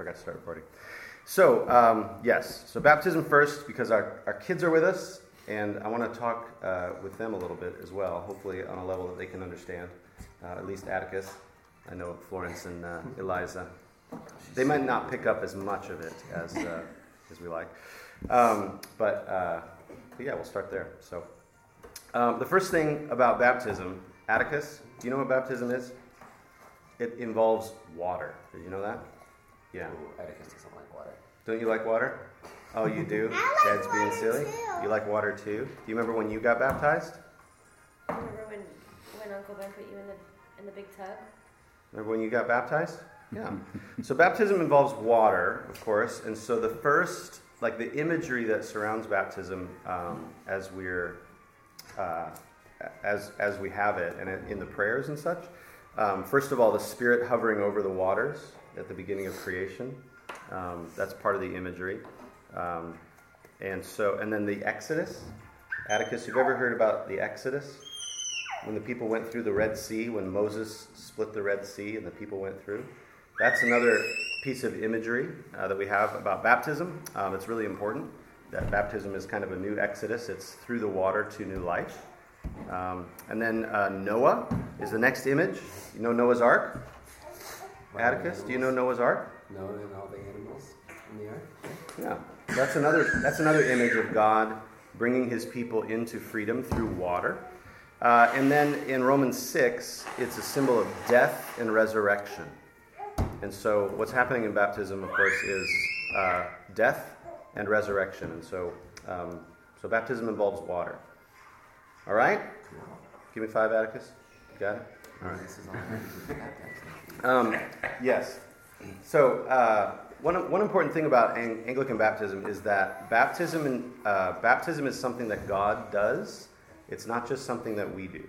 forgot to start recording. So, um, yes, so baptism first because our, our kids are with us, and I want to talk uh, with them a little bit as well, hopefully on a level that they can understand, uh, at least Atticus. I know Florence and uh, Eliza. They might not pick up as much of it as, uh, as we like. Um, but, uh, but, yeah, we'll start there. So, um, the first thing about baptism, Atticus, do you know what baptism is? It involves water. Did you know that? Yeah. Ooh, Atticus doesn't like water. Don't you like water? Oh, you do? I like Dad's being silly? too. You like water too? Do you remember when you got baptized? Remember when, when Uncle Ben put you in the in the big tub? Remember when you got baptized? Yeah. so baptism involves water, of course, and so the first, like the imagery that surrounds baptism, um, as we're, uh, as as we have it, and in the prayers and such. Um, first of all, the Spirit hovering over the waters at the beginning of creation. Um, that's part of the imagery. Um, and so, and then the Exodus. Atticus, you've ever heard about the Exodus? When the people went through the Red Sea, when Moses split the Red Sea and the people went through. That's another piece of imagery uh, that we have about baptism. Um, it's really important that baptism is kind of a new Exodus, it's through the water to new life. Um, and then uh, Noah is the next image. You know Noah's Ark? Atticus, do you know Noah's Ark? Noah and all the animals in the ark. Yeah, that's another that's another image of God bringing His people into freedom through water. Uh, and then in Romans six, it's a symbol of death and resurrection. And so, what's happening in baptism, of course, is uh, death and resurrection. And so, um, so baptism involves water. All right, give me five, Atticus. You got it. All right. This is all. Um, yes. So, uh, one, one important thing about Ang- Anglican baptism is that baptism, in, uh, baptism is something that God does. It's not just something that we do.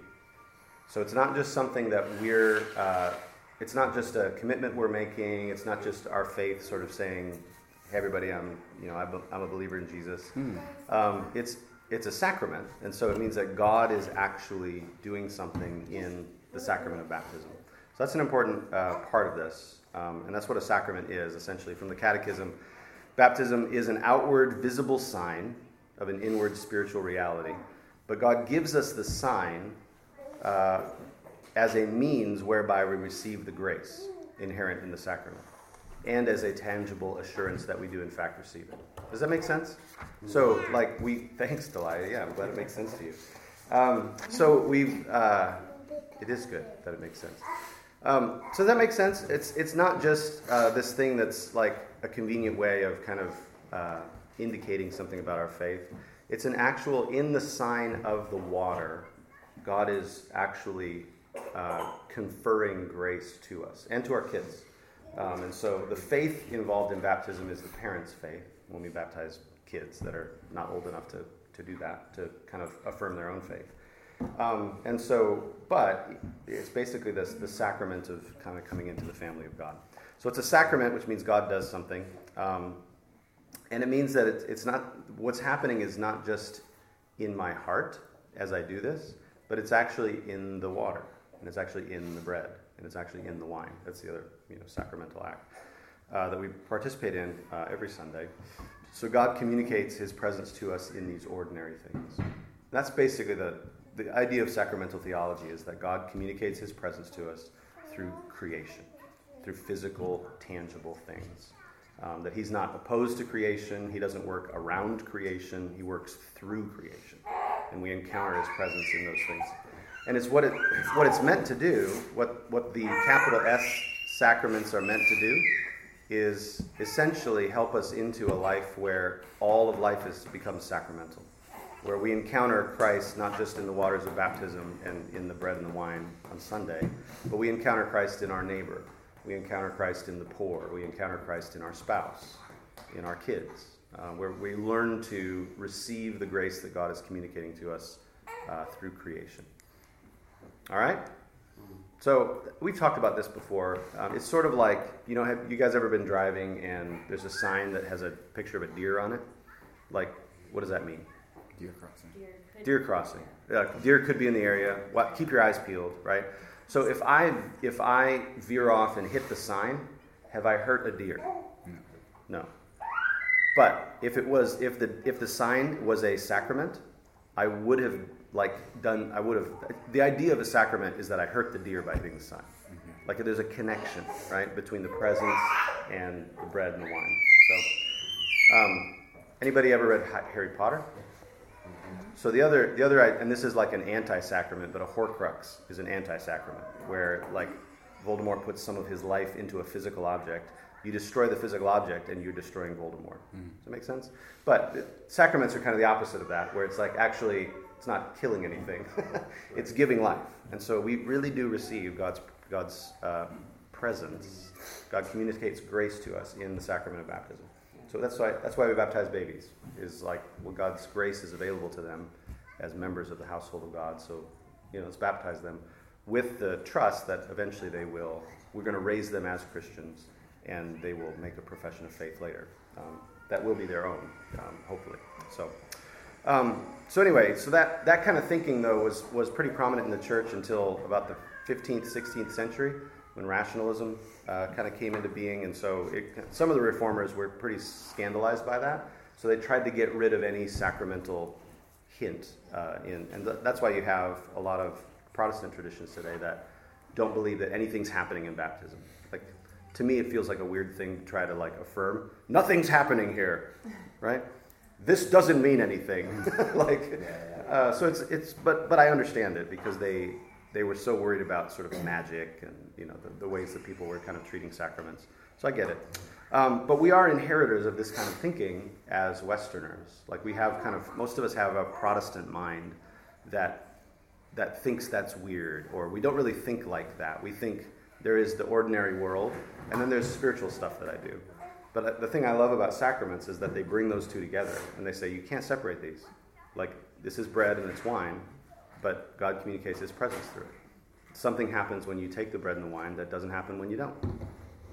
So, it's not just something that we're, uh, it's not just a commitment we're making. It's not just our faith sort of saying, hey, everybody, I'm, you know, I'm a, I'm a believer in Jesus. Um, it's, it's a sacrament. And so it means that God is actually doing something in the sacrament of baptism. So that's an important uh, part of this. Um, and that's what a sacrament is, essentially. From the Catechism, baptism is an outward, visible sign of an inward spiritual reality. But God gives us the sign uh, as a means whereby we receive the grace inherent in the sacrament and as a tangible assurance that we do, in fact, receive it. Does that make sense? So, like, we, thanks, Delia. Yeah, I'm glad it makes sense to you. Um, so, we've, uh, it is good that it makes sense. Um, so that makes sense. It's it's not just uh, this thing that's like a convenient way of kind of uh, indicating something about our faith. It's an actual in the sign of the water. God is actually uh, conferring grace to us and to our kids. Um, and so the faith involved in baptism is the parents' faith when we baptize kids that are not old enough to, to do that, to kind of affirm their own faith. Um, and so, but it's basically this the sacrament of kind of coming into the family of God. So it's a sacrament, which means God does something, um, and it means that it's, it's not what's happening is not just in my heart as I do this, but it's actually in the water, and it's actually in the bread, and it's actually in the wine. That's the other you know sacramental act uh, that we participate in uh, every Sunday. So God communicates His presence to us in these ordinary things. That's basically the the idea of sacramental theology is that God communicates his presence to us through creation, through physical, tangible things. Um, that he's not opposed to creation, he doesn't work around creation, he works through creation. And we encounter his presence in those things. And it's what, it, what it's meant to do, what, what the capital S sacraments are meant to do, is essentially help us into a life where all of life has become sacramental where we encounter Christ not just in the waters of baptism and in the bread and the wine on Sunday, but we encounter Christ in our neighbor. We encounter Christ in the poor. We encounter Christ in our spouse, in our kids, uh, where we learn to receive the grace that God is communicating to us uh, through creation. All right? So we've talked about this before. Um, it's sort of like you know, have you guys ever been driving and there's a sign that has a picture of a deer on it? Like, what does that mean? Deer crossing. Deer, could- Deer crossing. Yeah, deer could be in the area. What, keep your eyes peeled, right? So if I if I veer off and hit the sign, have I hurt a deer? No. But if it was, if the if the sign was a sacrament, I would have like done. I would have. The idea of a sacrament is that I hurt the deer by hitting the sign. Mm-hmm. Like there's a connection, right, between the presence and the bread and the wine. So, um, anybody ever read Harry Potter? So the other, the other, and this is like an anti-sacrament, but a Horcrux is an anti-sacrament, where like Voldemort puts some of his life into a physical object. You destroy the physical object, and you're destroying Voldemort. Mm. Does that make sense? But sacraments are kind of the opposite of that, where it's like actually it's not killing anything; it's giving life. And so we really do receive God's God's uh, presence. God communicates grace to us in the sacrament of baptism. So that's why that's why we baptize babies. Is like well, God's grace is available to them as members of the household of God. So you know, let's baptize them with the trust that eventually they will. We're going to raise them as Christians, and they will make a profession of faith later. Um, that will be their own, um, hopefully. So. Um, so anyway, so that, that kind of thinking though was, was pretty prominent in the church until about the 15th, 16th century when rationalism uh, kind of came into being. And so it, some of the reformers were pretty scandalized by that. So they tried to get rid of any sacramental hint uh, in. And th- that's why you have a lot of Protestant traditions today that don't believe that anything's happening in baptism. Like, to me, it feels like a weird thing to try to like affirm nothing's happening here, right? This doesn't mean anything. like, uh, so it's it's. But but I understand it because they they were so worried about sort of magic and you know the, the ways that people were kind of treating sacraments. So I get it. Um, but we are inheritors of this kind of thinking as Westerners. Like we have kind of most of us have a Protestant mind that that thinks that's weird, or we don't really think like that. We think there is the ordinary world, and then there's spiritual stuff that I do. But uh, the thing I love about sacraments is that they bring those two together, and they say you can't separate these. Like this is bread and it's wine, but God communicates His presence through it. Something happens when you take the bread and the wine that doesn't happen when you don't.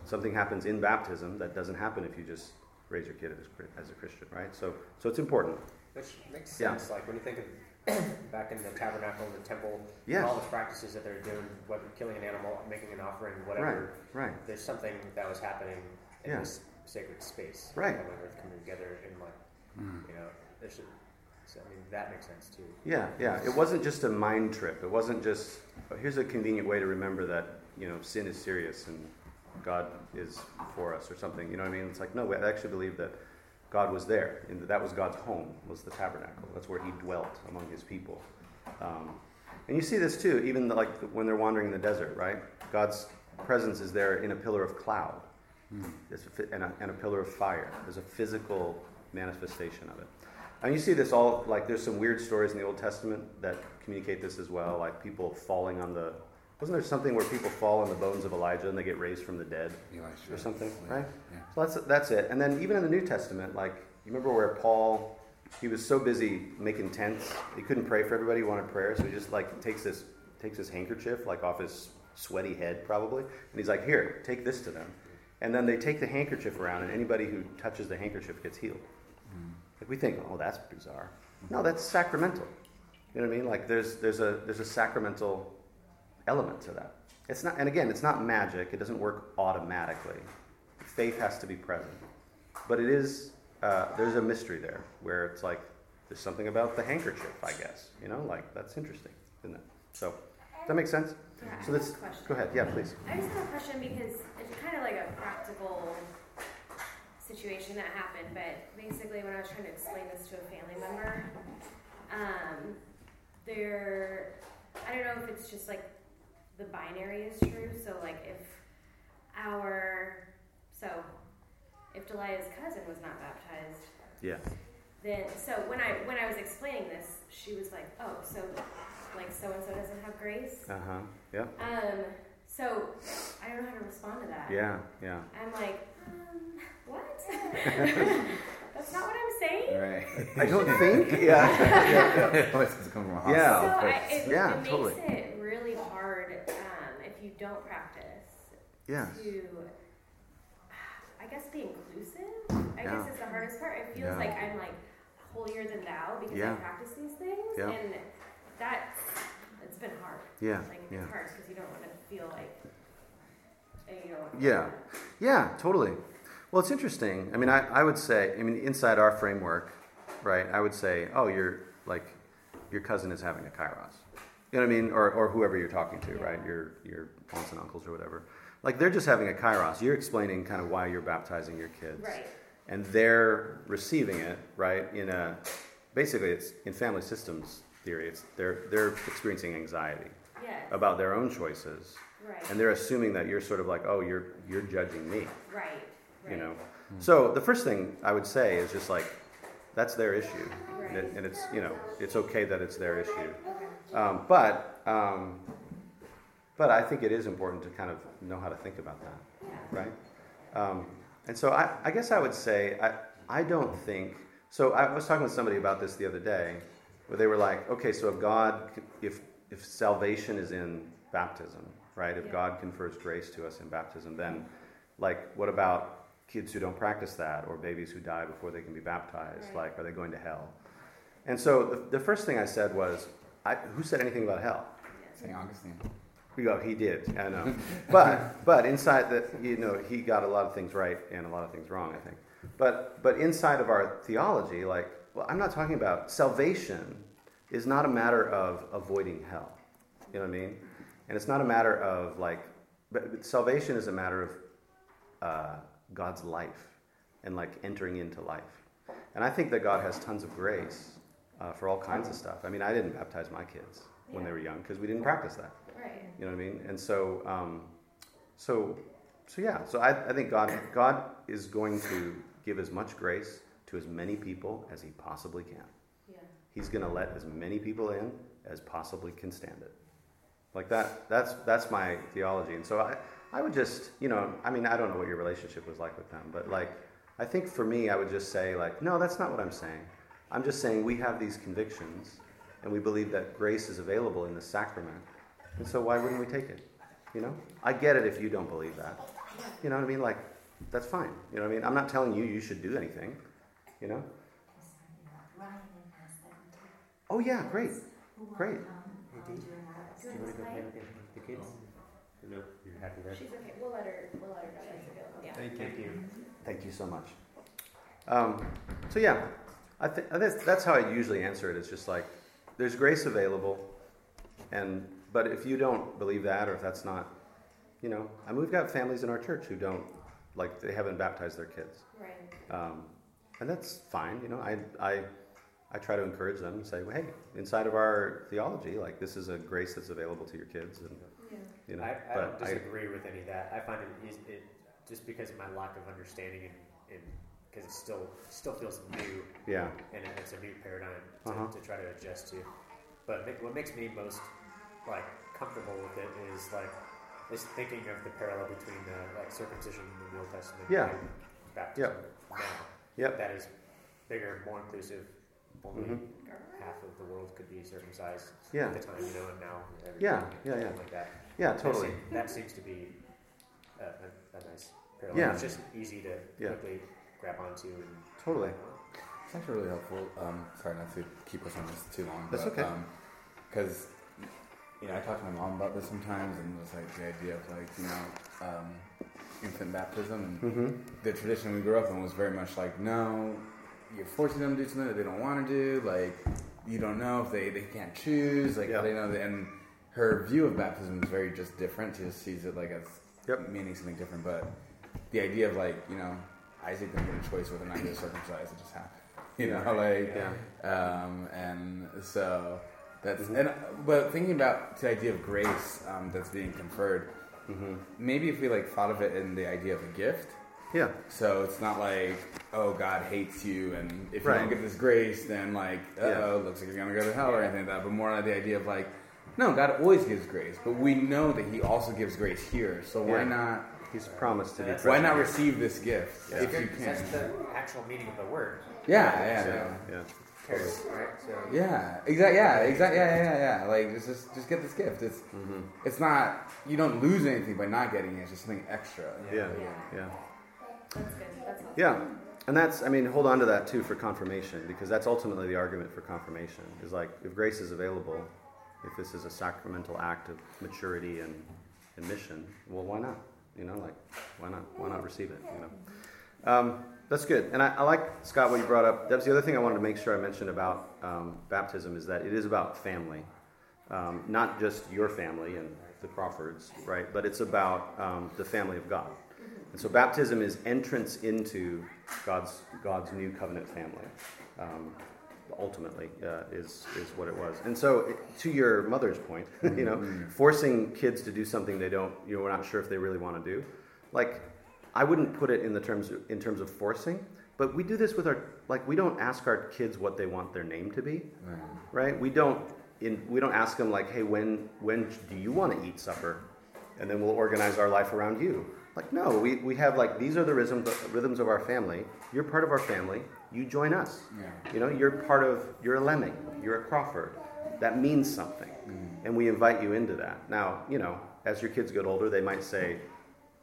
Something happens in baptism that doesn't happen if you just raise your kid as, as a Christian, right? So, so it's important. Which makes sense. Yeah. Like when you think of back in the tabernacle and the temple, yes. all the practices that they're doing, whether killing an animal, making an offering, whatever. Right. Right. There's something that was happening in yeah. this sacred space. Right. When earth coming together and like, mm. you know, there should so, I mean, that makes sense too. Yeah, yeah. It wasn't just a mind trip. It wasn't just, oh, here's a convenient way to remember that, you know, sin is serious and God is for us or something. You know what I mean? It's like, no, I actually believe that God was there. And that was God's home, was the tabernacle. That's where he dwelt among his people. Um, and you see this too, even the, like when they're wandering in the desert, right? God's presence is there in a pillar of cloud mm. and, a, and a pillar of fire. There's a physical manifestation of it. And you see this all like there's some weird stories in the Old Testament that communicate this as well, like people falling on the. Wasn't there something where people fall on the bones of Elijah and they get raised from the dead, Elijah. or something, right? Yeah. So that's that's it. And then even in the New Testament, like you remember where Paul, he was so busy making tents, he couldn't pray for everybody. He wanted prayer, so he just like takes this takes his handkerchief like off his sweaty head probably, and he's like, "Here, take this to them." And then they take the handkerchief around, and anybody who touches the handkerchief gets healed. We think, oh, that's bizarre. No, that's sacramental. You know what I mean? Like there's there's a there's a sacramental element to that. It's not, and again, it's not magic. It doesn't work automatically. Faith has to be present, but it is. Uh, there's a mystery there where it's like there's something about the handkerchief. I guess you know, like that's interesting, isn't it? So, does that make sense? Yeah, so let's go ahead. Yeah, please. I just have a question because it's kind of like a practical situation that happened, but basically when I was trying to explain this to a family member, um, there, I don't know if it's just like the binary is true. So like if our, so if Delia's cousin was not baptized, yeah. Then so when I when I was explaining this, she was like, oh, so like so and so doesn't have grace. Uh huh. Yeah. Um. So I don't know how to respond to that. Yeah. Yeah. I'm like, um, what? That's not what I'm saying. Right. I don't think. Yeah. yeah. Voices come from a Yeah. So I, it, yeah, it totally. makes it really hard um, if you don't practice. Yeah. To, I guess, be inclusive. I yeah. guess is the hardest part. It feels yeah. like I'm like holier than thou because yeah. I practice these things, yeah. and that's it's been hard. Yeah. Like it's hard because you don't want to feel like you know. Yeah, yeah, totally. Well, it's interesting. I mean, I, I would say, I mean, inside our framework, right? I would say, oh, you're like, your cousin is having a kairos. You know what I mean? Or, or whoever you're talking to, yeah. right? Your, your aunts and uncles or whatever. Like they're just having a kairos. You're explaining kind of why you're baptizing your kids. Right. And they're receiving it, right? In a, basically, it's in family systems theory, it's, they're, they're experiencing anxiety yes. about their own choices. Right. And they're assuming that you're sort of like, oh, you're, you're judging me. Right. right. You know? Mm-hmm. So the first thing I would say is just like, that's their issue. Right. And, it, and, it's, you know, it's okay that it's their issue. Um, but, um, but I think it is important to kind of know how to think about that, right? Um, and so I, I, guess I would say I, I don't think so. I was talking with somebody about this the other day, where they were like, okay, so if God, if if salvation is in baptism, right? If yeah. God confers grace to us in baptism, then like what about kids who don't practice that or babies who die before they can be baptized? Right. Like, are they going to hell? And so the, the first thing I said was, I, who said anything about hell? St. Augustine. We go, he did, I know. but but inside that, you know, he got a lot of things right and a lot of things wrong, I think. But but inside of our theology, like, well, I'm not talking about salvation is not a matter of avoiding hell. You know what I mean? And it's not a matter of like, but, salvation is a matter of uh, God's life and like entering into life. And I think that God has tons of grace uh, for all kinds of stuff. I mean, I didn't baptize my kids when yeah. they were young because we didn't practice that. Right. You know what I mean? And so, um, so, so yeah. So I, I think God, God is going to give as much grace to as many people as He possibly can. Yeah. He's going to let as many people in as possibly can stand it. Like that. That's that's my theology. And so I, I would just, you know, I mean, I don't know what your relationship was like with them, but like, I think for me, I would just say like, no, that's not what I'm saying. I'm just saying we have these convictions, and we believe that grace is available in the sacrament and so why wouldn't we take it? You know? I get it if you don't believe that. You know what I mean? Like, that's fine. You know what I mean? I'm not telling you you should do anything. You know? Oh yeah, great. Great. Do you want to go play with the kids? No, you're happy there? She's okay. We'll let her, we'll let her go. She's available. Yeah. Thank you. Thank you. Thank you so much. Um, so yeah, I think that's, that's how I usually answer it. It's just like, there's grace available, and but if you don't believe that, or if that's not, you know, I mean, we've got families in our church who don't, like, they haven't baptized their kids. Right. Um, and that's fine. You know, I, I, I try to encourage them and say, well, hey, inside of our theology, like, this is a grace that's available to your kids. And, yeah. you know, I, I don't disagree I, with any of that. I find it, it just because of my lack of understanding and, because it still still feels new. Yeah. And it's a new paradigm to, uh-huh. to try to adjust to. But what makes me most like comfortable with it is like is thinking of the parallel between the like circumcision in the Old Testament yeah. and baptism yep. now. Yep. That is bigger, more inclusive. Only mm-hmm. half of the world could be circumcised yeah. at the time, you know, and now yeah, yeah, yeah, like that. Yeah, totally. That, seems, that seems to be a, a, a, nice parallel. Yeah. It's just easy to yeah. quickly grab onto. And, totally. It's actually really helpful. Um, sorry not to keep us on this too long. That's but, okay. Because um, you know, I talk to my mom about this sometimes, and it's like the idea of like, you know, um, infant baptism. And mm-hmm. the tradition we grew up in was very much like, no, you're forcing them to do something that they don't want to do. Like, you don't know if they, they can't choose. Like, they know. That, and her view of baptism is very just different. She just sees it like as yep. meaning something different. But the idea of like, you know, Isaac didn't get a choice whether or not he was circumcised. It just happened. You know, like, yeah. um, and so that's mm-hmm. and but thinking about the idea of grace um, that's being conferred, mm-hmm. maybe if we like thought of it in the idea of a gift. Yeah. So it's not like, oh, God hates you, and if right. you don't get this grace, then like, oh, yeah. looks like you're gonna go to hell or anything like that. But more on the idea of like, no, God always gives grace, but we know that He also gives grace here. So why yeah. not? He's promised to be. Why not receive this gift yeah. if you can? That's the actual meaning of the word. Yeah, yeah, yeah. yeah right? So yeah, exactly. Yeah, exactly. Yeah, yeah, yeah. Like just, just, just get this gift. It's, mm-hmm. it's not. You don't lose anything by not getting it. It's just something extra. Yeah, yeah, yeah. That's good. That's yeah, and that's. I mean, hold on to that too for confirmation because that's ultimately the argument for confirmation. Is like if grace is available, if this is a sacramental act of maturity and, and mission, well, why not? You know, like why not? Why not receive it? You know, um, that's good. And I, I, like Scott what you brought up. That's the other thing I wanted to make sure I mentioned about um, baptism is that it is about family, um, not just your family and the Crawfords, right? But it's about um, the family of God. And so baptism is entrance into God's God's new covenant family. Um, ultimately uh, is is what it was. And so, to your mother's point, you know, mm-hmm. forcing kids to do something they don't, you know, we're not sure if they really want to do. Like, I wouldn't put it in the terms of, in terms of forcing, but we do this with our like we don't ask our kids what they want their name to be, right? right? We don't in, we don't ask them like, hey, when when do you want to eat supper, and then we'll organize our life around you. Like, no, we, we have like these are the rhythms rhythms of our family. You're part of our family you join us. Yeah. You know, you're part of, you're a lemming, you're a Crawford. That means something. Mm. And we invite you into that. Now, you know, as your kids get older, they might say,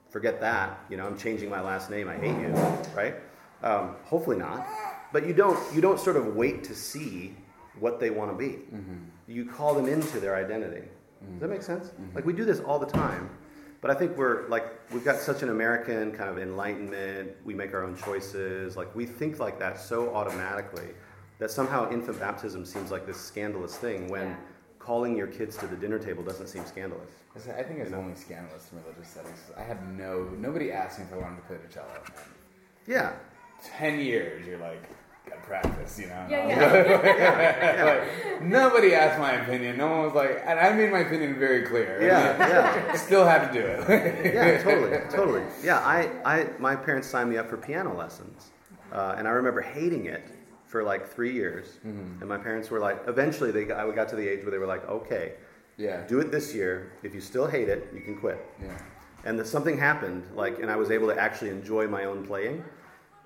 forget that. You know, I'm changing my last name. I hate you, right? Um, hopefully not. But you don't, you don't sort of wait to see what they want to be. Mm-hmm. You call them into their identity. Mm-hmm. Does that make sense? Mm-hmm. Like we do this all the time. But I think we're like we've got such an American kind of enlightenment. We make our own choices. Like we think like that so automatically that somehow infant baptism seems like this scandalous thing when yeah. calling your kids to the dinner table doesn't seem scandalous. I think it's you know? only scandalous in religious settings. I had no nobody asked me if I wanted to play the cello. Yeah. Ten years, you're like, gotta practice, you know. Yeah, yeah. like, nobody asked my opinion. No one was like, and I made my opinion very clear. Yeah, yeah. Still had to do it. yeah, totally, totally. Yeah, I, I, my parents signed me up for piano lessons, uh, and I remember hating it for like three years. Mm-hmm. And my parents were like, eventually, they got, I got to the age where they were like, okay, yeah, do it this year. If you still hate it, you can quit. Yeah. And the, something happened, like, and I was able to actually enjoy my own playing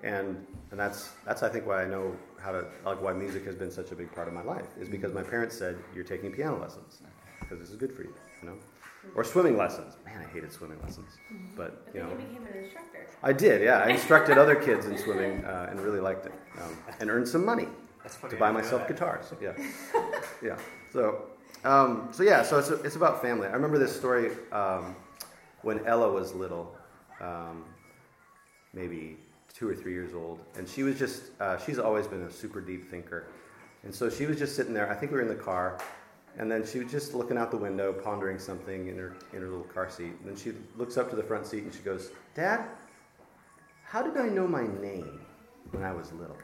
and and that's that's I think why I know how to like why music has been such a big part of my life is because my parents said you're taking piano lessons because this is good for you, you know, or swimming lessons. Man, I hated swimming lessons, but you know, you became an instructor. I did, yeah. I instructed other kids in swimming uh, and really liked it, um, and earned some money to buy myself guitars. Yeah, yeah. So, um, so yeah. So it's it's about family. I remember this story um, when Ella was little, um, maybe two or three years old, and she was just, uh, she's always been a super deep thinker. And so she was just sitting there, I think we were in the car, and then she was just looking out the window, pondering something in her, in her little car seat. And then she looks up to the front seat and she goes, Dad, how did I know my name when I was little?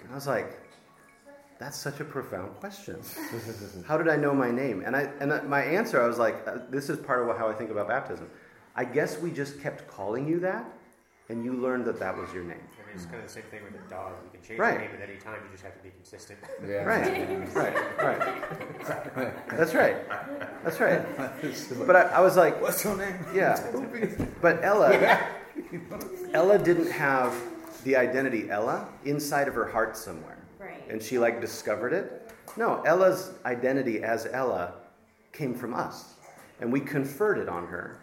And I was like, that's such a profound question. how did I know my name? And, I, and my answer, I was like, uh, this is part of how I think about baptism. I guess we just kept calling you that and you learned that that was your name. I mean, it's kind of the same thing with a dog. You can change right. your name at any time. You just have to be consistent. Yeah. Right. right. Right. That's right. That's right. But I, I was like, "What's her name?" Yeah. But Ella, Ella didn't have the identity Ella inside of her heart somewhere. Right. And she like discovered it. No, Ella's identity as Ella came from us, and we conferred it on her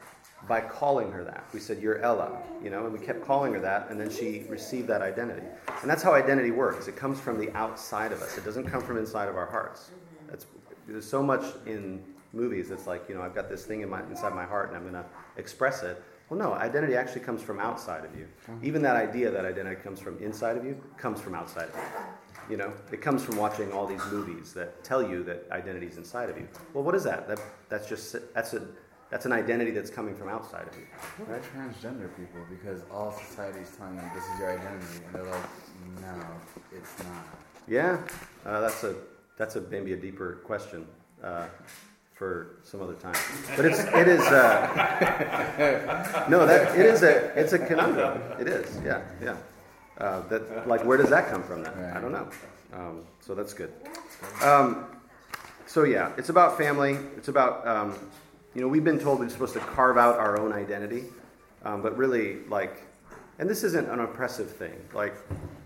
by calling her that. We said, You're Ella, you know, and we kept calling her that, and then she received that identity. And that's how identity works. It comes from the outside of us, it doesn't come from inside of our hearts. That's, there's so much in movies It's like, you know, I've got this thing in my, inside my heart and I'm going to express it. Well, no, identity actually comes from outside of you. Mm-hmm. Even that idea that identity comes from inside of you comes from outside of you. You know, it comes from watching all these movies that tell you that identity is inside of you. Well, what is that? that that's just that's a that's an identity that's coming from outside of you. Right? Transgender people, because all society is telling them this is your identity, and they're like, no, it's not. Yeah, uh, that's a that's a maybe a deeper question uh, for some other time. But it's it is uh, no that it is a it's a conundrum. It is, yeah, yeah. Uh, that like where does that come from? Then right. I don't know. Um, so that's good. Um, so yeah, it's about family. It's about um, you know, we've been told we're supposed to carve out our own identity, um, but really, like, and this isn't an oppressive thing. Like,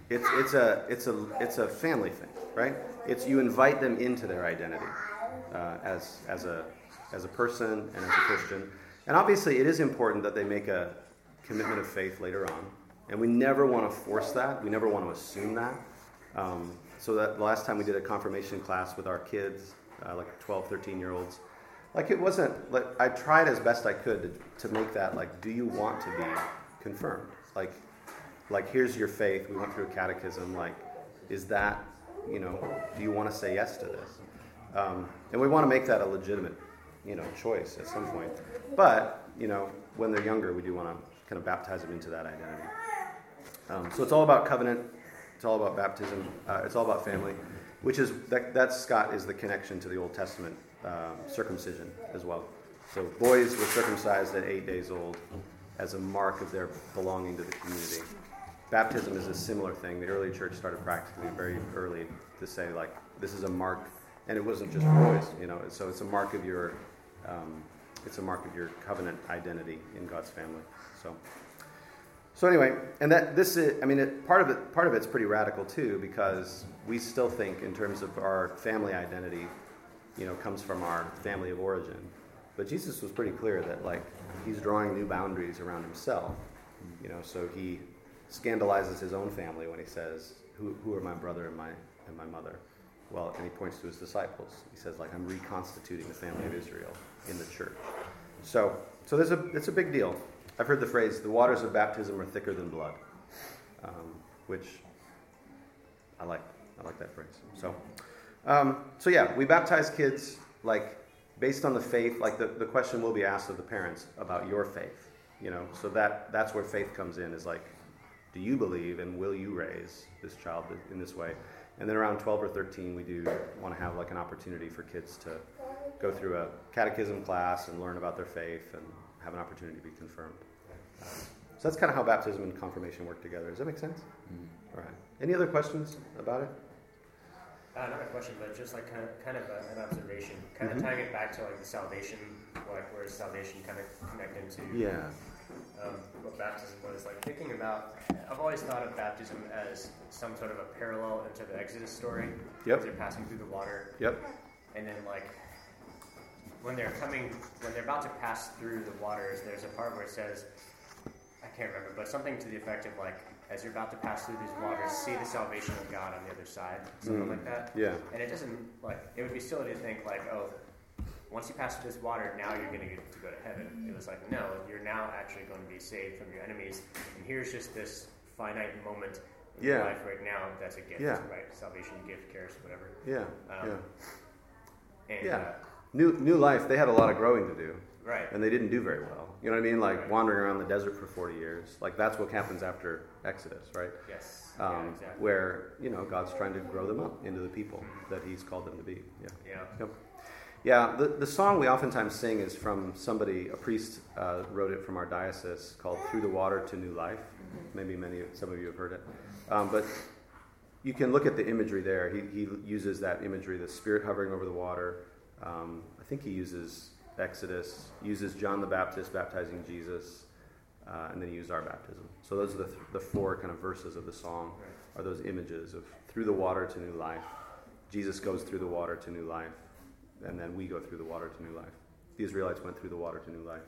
it's it's a it's a it's a family thing, right? It's you invite them into their identity uh, as as a as a person and as a Christian, and obviously, it is important that they make a commitment of faith later on, and we never want to force that. We never want to assume that. Um, so that the last time we did a confirmation class with our kids, uh, like 12, 13 year olds like it wasn't like I tried as best I could to, to make that like, do you want to be confirmed? Like, like here's your faith. We went through a catechism. Like, is that you know, do you want to say yes to this? Um, and we want to make that a legitimate, you know, choice at some point. But you know, when they're younger, we do want to kind of baptize them into that identity. Um, so it's all about covenant. It's all about baptism. Uh, it's all about family, which is that, that Scott is the connection to the Old Testament um, circumcision as well. So boys were circumcised at eight days old as a mark of their belonging to the community. Baptism is a similar thing. The early church started practically very early to say like this is a mark, and it wasn't just boys, you know. So it's a mark of your, um, it's a mark of your covenant identity in God's family. So. So anyway, and that this is, I mean, it, part of it, part of it's pretty radical too, because we still think in terms of our family identity, you know, comes from our family of origin. But Jesus was pretty clear that like he's drawing new boundaries around himself, you know. So he scandalizes his own family when he says, "Who, who are my brother and my and my mother?" Well, and he points to his disciples. He says, like, I'm reconstituting the family of Israel in the church. So, so there's a, it's a big deal. I've heard the phrase, the waters of baptism are thicker than blood, um, which I like. I like that phrase. So, um, so yeah, we baptize kids like based on the faith. Like the, the question will be asked of the parents about your faith. You know, so that that's where faith comes in. Is like, do you believe and will you raise this child in this way? And then around 12 or 13, we do want to have like an opportunity for kids to go through a catechism class and learn about their faith and have an opportunity to be confirmed. Um, so that's kind of how baptism and confirmation work together. Does that make sense? Mm-hmm. All right. Any other questions about it? Uh, not a question, but just like kind of, kind of a, an observation, kind mm-hmm. of tying it back to like the salvation, like where salvation kind of connect into yeah. Um, what baptism was. Like thinking about, I've always thought of baptism as some sort of a parallel into the Exodus story. Yep. They're passing through the water. Yep. And then like when they're coming, when they're about to pass through the waters, there's a part where it says, I can't remember, but something to the effect of like, as you're about to pass through these waters, see the salvation of God on the other side, something mm. like that. Yeah. And it doesn't like it would be silly to think like, oh, once you pass through this water, now you're going to get to go to heaven. It was like, no, you're now actually going to be saved from your enemies, and here's just this finite moment in yeah. your life right now that's a gift, yeah. right? Salvation, gift, charis, whatever. Yeah. Um, yeah. And, yeah. Uh, new new life. They had a lot of growing to do. Right. And they didn't do very well. You know what I mean? Like right. wandering around the desert for 40 years. Like that's what happens after Exodus, right? Yes. Um, yeah, exactly. Where, you know, God's trying to grow them up into the people that He's called them to be. Yeah. Yeah. Yep. Yeah, the, the song we oftentimes sing is from somebody, a priest uh, wrote it from our diocese called Through the Water to New Life. Mm-hmm. Maybe many, some of you have heard it. Um, but you can look at the imagery there. He, he uses that imagery, the spirit hovering over the water, um, I think he uses Exodus, uses John the Baptist baptizing Jesus, uh, and then he used our baptism. So those are the, th- the four kind of verses of the song, are those images of through the water to new life. Jesus goes through the water to new life, and then we go through the water to new life. The Israelites went through the water to new life.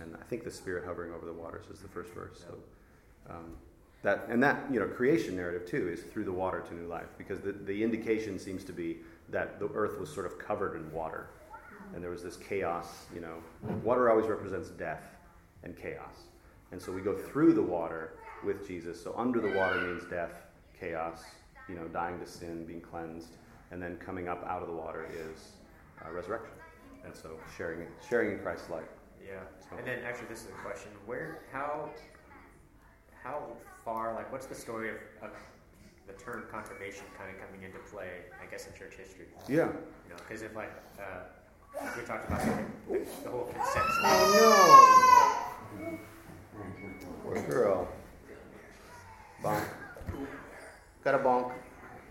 And I think the Spirit hovering over the waters is the first verse. So um, that and that you know creation narrative too is through the water to new life because the, the indication seems to be that the earth was sort of covered in water and there was this chaos. You know, water always represents death and chaos, and so we go through the water with Jesus. So under the water means death, chaos. You know, dying to sin, being cleansed, and then coming up out of the water is uh, resurrection, and so sharing sharing in Christ's life. Yeah, so. and then actually, this is a question: Where, how, how far? Like, what's the story of, of the term confirmation kind of coming into play? I guess in church history. Yeah. You know, because if like. Uh, we talked about the, the whole consent. Oh no! Poor girl. Bonk. Got a bonk.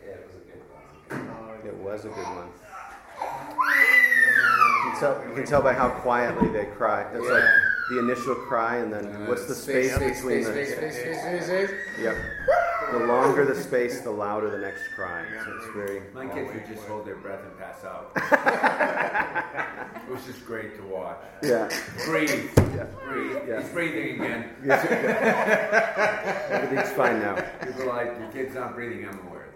Yeah, it was a good one. It was a good one. You can tell, you can tell by how quietly they cry. It's yeah. like the initial cry, and then uh, what's the space, space between space, the. Space, space, space, space, space. Yep. The longer the space, the louder the next cry. So it's very. My kids would just hold their breath and pass out. it was just great to watch. Yeah. Breathe. Yeah. Breathe. Yeah. He's breathing again. Yeah. Everything's fine now. People like, your kid's not breathing, I'm aware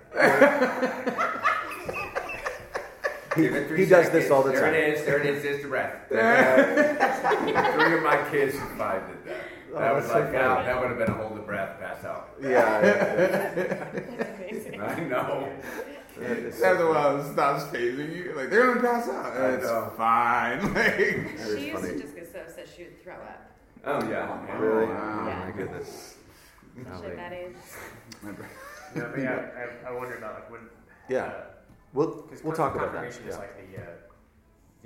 He, Give it three he does seconds. this all the there time. There it is. There it is. There's the breath. Three of my kids and five did that. Oh, That was so like, wow, funny. that would have been a hold the breath, pass out. Yeah, yeah. That's. I know. That is so After a funny. stops fazing you. Like they're gonna pass out. I It's know. fine. Like, She used funny. to just get so upset she would throw up. Oh yeah. yeah. Really? Wow. Oh Yeah. my goodness. Especially at that age. No, but yeah, I, I wonder about like when. Yeah. Uh, We'll we'll talk about that. confirmation is Yeah. like the uh,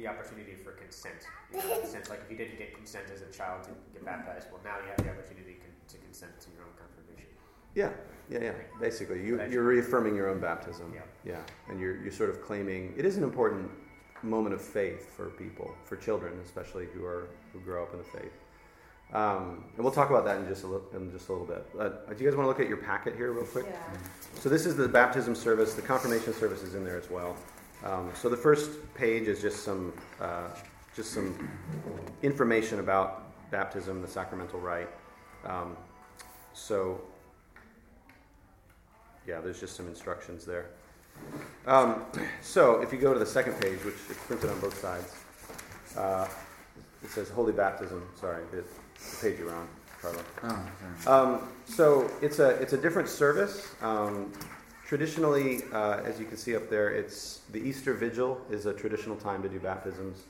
the opportunity for consent. You know, in the sense, like if you didn't get consent as a child to get baptized, well, now you have the opportunity con- to consent to your own confirmation. Yeah, yeah, yeah. Basically, you, you're reaffirming your own baptism. Yeah. Yeah, and you're, you're sort of claiming it is an important moment of faith for people, for children especially who are who grow up in the faith. Um, and we'll talk about that in just a little, in just a little bit. Uh, do you guys want to look at your packet here real quick? Yeah. So this is the baptism service. The confirmation service is in there as well. Um, so the first page is just some uh, just some information about baptism, the sacramental rite. Um, so yeah, there's just some instructions there. Um, so if you go to the second page, which is printed on both sides, uh, it says Holy Baptism. Sorry, the, the page you're on, Carlo. oh. Um, so it's a it's a different service. Traditionally, uh, as you can see up there, it's the Easter Vigil is a traditional time to do baptisms.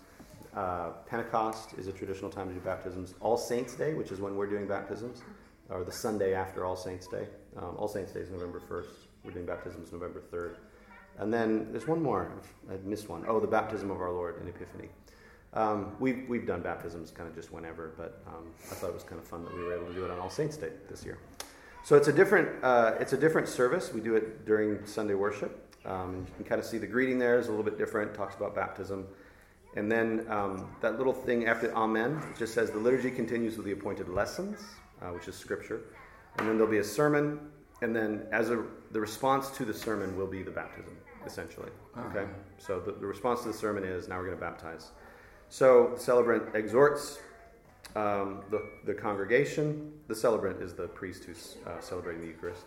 Uh, Pentecost is a traditional time to do baptisms. All Saints Day, which is when we're doing baptisms, or the Sunday after All Saints Day. Um, All Saints Day is November first. We're doing baptisms November third. And then there's one more. I missed one. Oh, the baptism of our Lord in Epiphany. Um, we've, we've done baptisms kind of just whenever, but um, I thought it was kind of fun that we were able to do it on All Saints Day this year. So it's a different, uh, it's a different service. We do it during Sunday worship. Um, and you can kind of see the greeting there is a little bit different, talks about baptism. And then um, that little thing after Amen, it just says the liturgy continues with the appointed lessons, uh, which is scripture. And then there'll be a sermon, and then as a, the response to the sermon will be the baptism, essentially. Okay? So the, the response to the sermon is now we're going to baptize. So the celebrant exhorts um, the, the congregation. The celebrant is the priest who's uh, celebrating the Eucharist.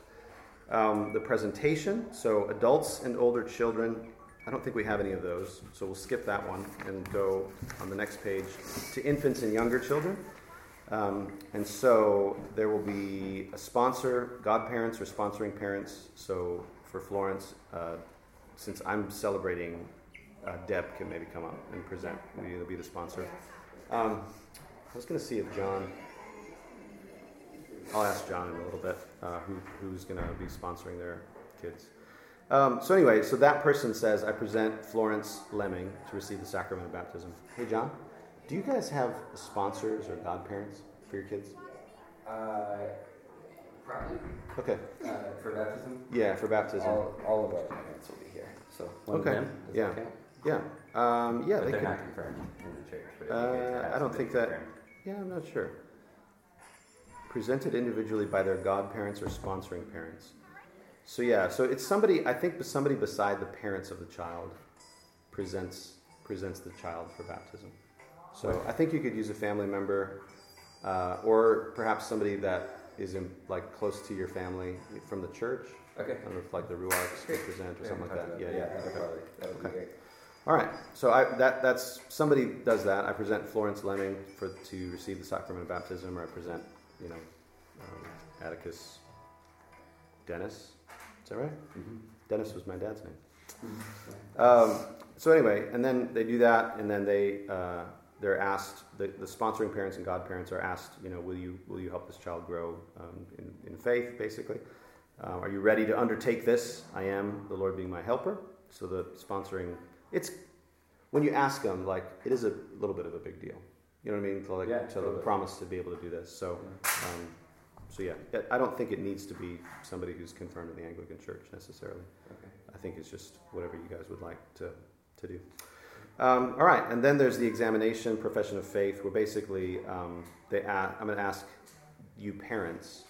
Um, the presentation, so adults and older children. I don't think we have any of those, so we'll skip that one and go on the next page to infants and younger children. Um, and so there will be a sponsor, godparents or sponsoring parents. So for Florence, uh, since I'm celebrating, uh, Deb can maybe come up and present. Maybe it'll be the sponsor. Um, I was going to see if John. I'll ask John in a little bit uh, who, who's going to be sponsoring their kids. Um, so anyway, so that person says, "I present Florence Lemming to receive the sacrament of baptism." Hey, John, do you guys have sponsors or godparents for your kids? Uh, probably. Okay, Uh, for baptism, yeah, for baptism. all, all of our parents will be here. So one Okay, of them. Does yeah. that count? Yeah, um, yeah, But they they're can. not confirmed in the church. But Uh, if you guys I don't think that- confirmed. Yeah, I'm not sure. Presented individually by their godparents or sponsoring parents. So yeah, so it's somebody. I think somebody beside the parents of the child presents presents the child for baptism. So I think you could use a family member, uh, or perhaps somebody that is in, like close to your family from the church. Okay. I don't know if like the Ruarks could present or We something like that. about Yeah, yeah. that'll okay. Probably, that would Okay. be great. All right. So I, that that's somebody does that. I present Florence Lemming for to receive the sacrament of baptism, or I present, you know, um, Atticus Dennis. Is that right? Mhm. Dennis was my dad's name. Um, so anyway, and then they do that, and then they uh, they're asked the, the sponsoring parents and godparents are asked, you know, will you will you help this child grow um, in, in faith, basically. Uh, are you ready to undertake this? I am, the Lord being my helper. So the sponsoring, it's when you ask them, like it is a little bit of a big deal. You know what I mean? To like Yeah, to totally. promise to be able to do this. So, um, so yeah, I don't think it needs to be somebody who's confirmed in the Anglican Church necessarily. Okay. I think it's just whatever you guys would like to, to do. Um, all right, and then there's the examination, profession of faith, where basically um, they a I'm going to ask you parents,